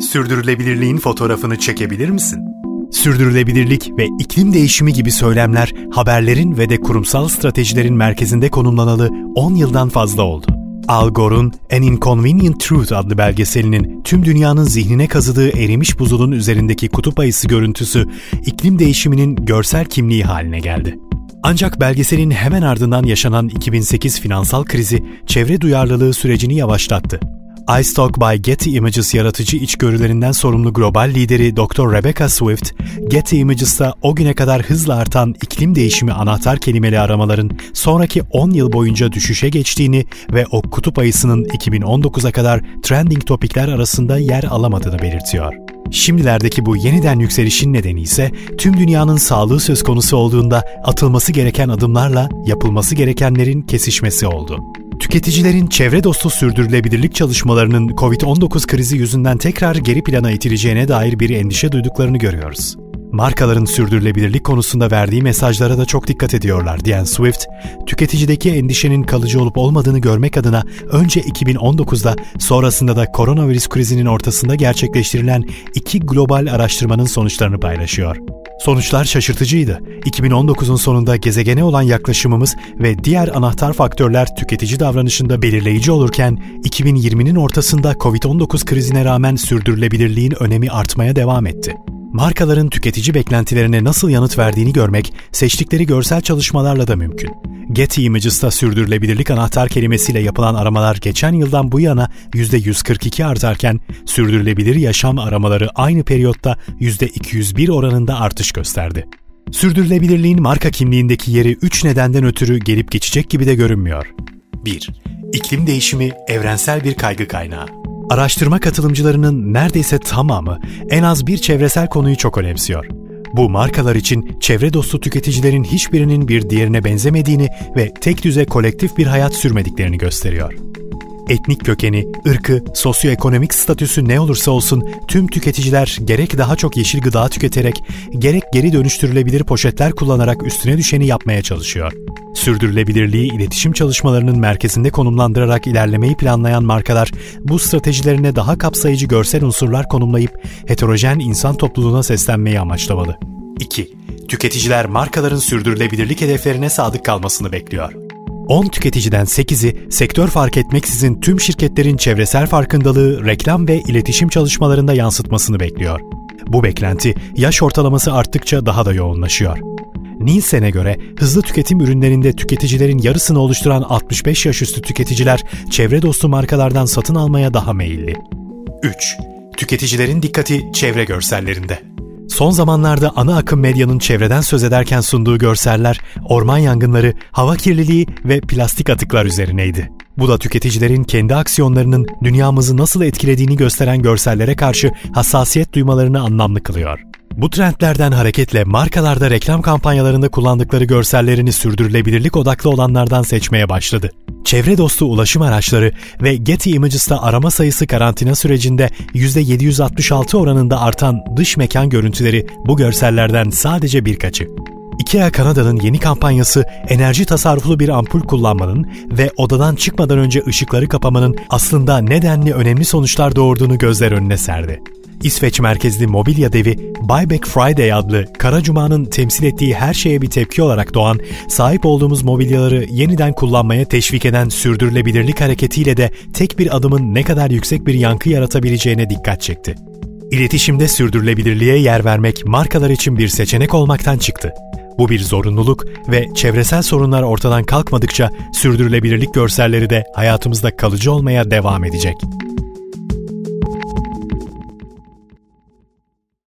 Sürdürülebilirliğin fotoğrafını çekebilir misin? Sürdürülebilirlik ve iklim değişimi gibi söylemler haberlerin ve de kurumsal stratejilerin merkezinde konumlanalı 10 yıldan fazla oldu. Al Gore'un An Inconvenient Truth adlı belgeselinin tüm dünyanın zihnine kazıdığı erimiş buzulun üzerindeki kutup ayısı görüntüsü iklim değişiminin görsel kimliği haline geldi. Ancak belgeselin hemen ardından yaşanan 2008 finansal krizi çevre duyarlılığı sürecini yavaşlattı. iStock by Getty Images yaratıcı içgörülerinden sorumlu global lideri Dr. Rebecca Swift, Getty Images'ta o güne kadar hızla artan iklim değişimi anahtar kelimeli aramaların sonraki 10 yıl boyunca düşüşe geçtiğini ve o kutup ayısının 2019'a kadar trending topikler arasında yer alamadığını belirtiyor. Şimdilerdeki bu yeniden yükselişin nedeni ise tüm dünyanın sağlığı söz konusu olduğunda atılması gereken adımlarla yapılması gerekenlerin kesişmesi oldu. Tüketicilerin çevre dostu sürdürülebilirlik çalışmalarının COVID-19 krizi yüzünden tekrar geri plana itileceğine dair bir endişe duyduklarını görüyoruz. Markaların sürdürülebilirlik konusunda verdiği mesajlara da çok dikkat ediyorlar diyen Swift, tüketicideki endişenin kalıcı olup olmadığını görmek adına önce 2019'da sonrasında da koronavirüs krizinin ortasında gerçekleştirilen iki global araştırmanın sonuçlarını paylaşıyor. Sonuçlar şaşırtıcıydı. 2019'un sonunda gezegene olan yaklaşımımız ve diğer anahtar faktörler tüketici davranışında belirleyici olurken 2020'nin ortasında COVID-19 krizine rağmen sürdürülebilirliğin önemi artmaya devam etti. Markaların tüketici beklentilerine nasıl yanıt verdiğini görmek seçtikleri görsel çalışmalarla da mümkün. Getty Images'ta sürdürülebilirlik anahtar kelimesiyle yapılan aramalar geçen yıldan bu yana %142 artarken sürdürülebilir yaşam aramaları aynı periyotta %201 oranında artış gösterdi. Sürdürülebilirliğin marka kimliğindeki yeri 3 nedenden ötürü gelip geçecek gibi de görünmüyor. 1. İklim değişimi evrensel bir kaygı kaynağı. Araştırma katılımcılarının neredeyse tamamı en az bir çevresel konuyu çok önemsiyor. Bu markalar için çevre dostu tüketicilerin hiçbirinin bir diğerine benzemediğini ve tek düze kolektif bir hayat sürmediklerini gösteriyor. Etnik kökeni, ırkı, sosyoekonomik statüsü ne olursa olsun tüm tüketiciler gerek daha çok yeşil gıda tüketerek, gerek geri dönüştürülebilir poşetler kullanarak üstüne düşeni yapmaya çalışıyor. Sürdürülebilirliği iletişim çalışmalarının merkezinde konumlandırarak ilerlemeyi planlayan markalar, bu stratejilerine daha kapsayıcı görsel unsurlar konumlayıp heterojen insan topluluğuna seslenmeyi amaçlamalı. 2. Tüketiciler markaların sürdürülebilirlik hedeflerine sadık kalmasını bekliyor. 10 tüketiciden 8'i sektör fark etmeksizin tüm şirketlerin çevresel farkındalığı reklam ve iletişim çalışmalarında yansıtmasını bekliyor. Bu beklenti yaş ortalaması arttıkça daha da yoğunlaşıyor. Nielsen'e göre hızlı tüketim ürünlerinde tüketicilerin yarısını oluşturan 65 yaş üstü tüketiciler çevre dostu markalardan satın almaya daha meyilli. 3. Tüketicilerin dikkati çevre görsellerinde. Son zamanlarda ana akım medyanın çevreden söz ederken sunduğu görseller, orman yangınları, hava kirliliği ve plastik atıklar üzerineydi. Bu da tüketicilerin kendi aksiyonlarının dünyamızı nasıl etkilediğini gösteren görsellere karşı hassasiyet duymalarını anlamlı kılıyor. Bu trendlerden hareketle markalarda reklam kampanyalarında kullandıkları görsellerini sürdürülebilirlik odaklı olanlardan seçmeye başladı. Çevre dostu ulaşım araçları ve Getty Images'ta arama sayısı karantina sürecinde %766 oranında artan dış mekan görüntüleri bu görsellerden sadece birkaçı. IKEA Kanada'nın yeni kampanyası enerji tasarruflu bir ampul kullanmanın ve odadan çıkmadan önce ışıkları kapamanın aslında nedenli önemli sonuçlar doğurduğunu gözler önüne serdi. İsveç merkezli mobilya devi Buyback Friday adlı Kara Cuma'nın temsil ettiği her şeye bir tepki olarak doğan, sahip olduğumuz mobilyaları yeniden kullanmaya teşvik eden sürdürülebilirlik hareketiyle de tek bir adımın ne kadar yüksek bir yankı yaratabileceğine dikkat çekti. İletişimde sürdürülebilirliğe yer vermek markalar için bir seçenek olmaktan çıktı. Bu bir zorunluluk ve çevresel sorunlar ortadan kalkmadıkça sürdürülebilirlik görselleri de hayatımızda kalıcı olmaya devam edecek.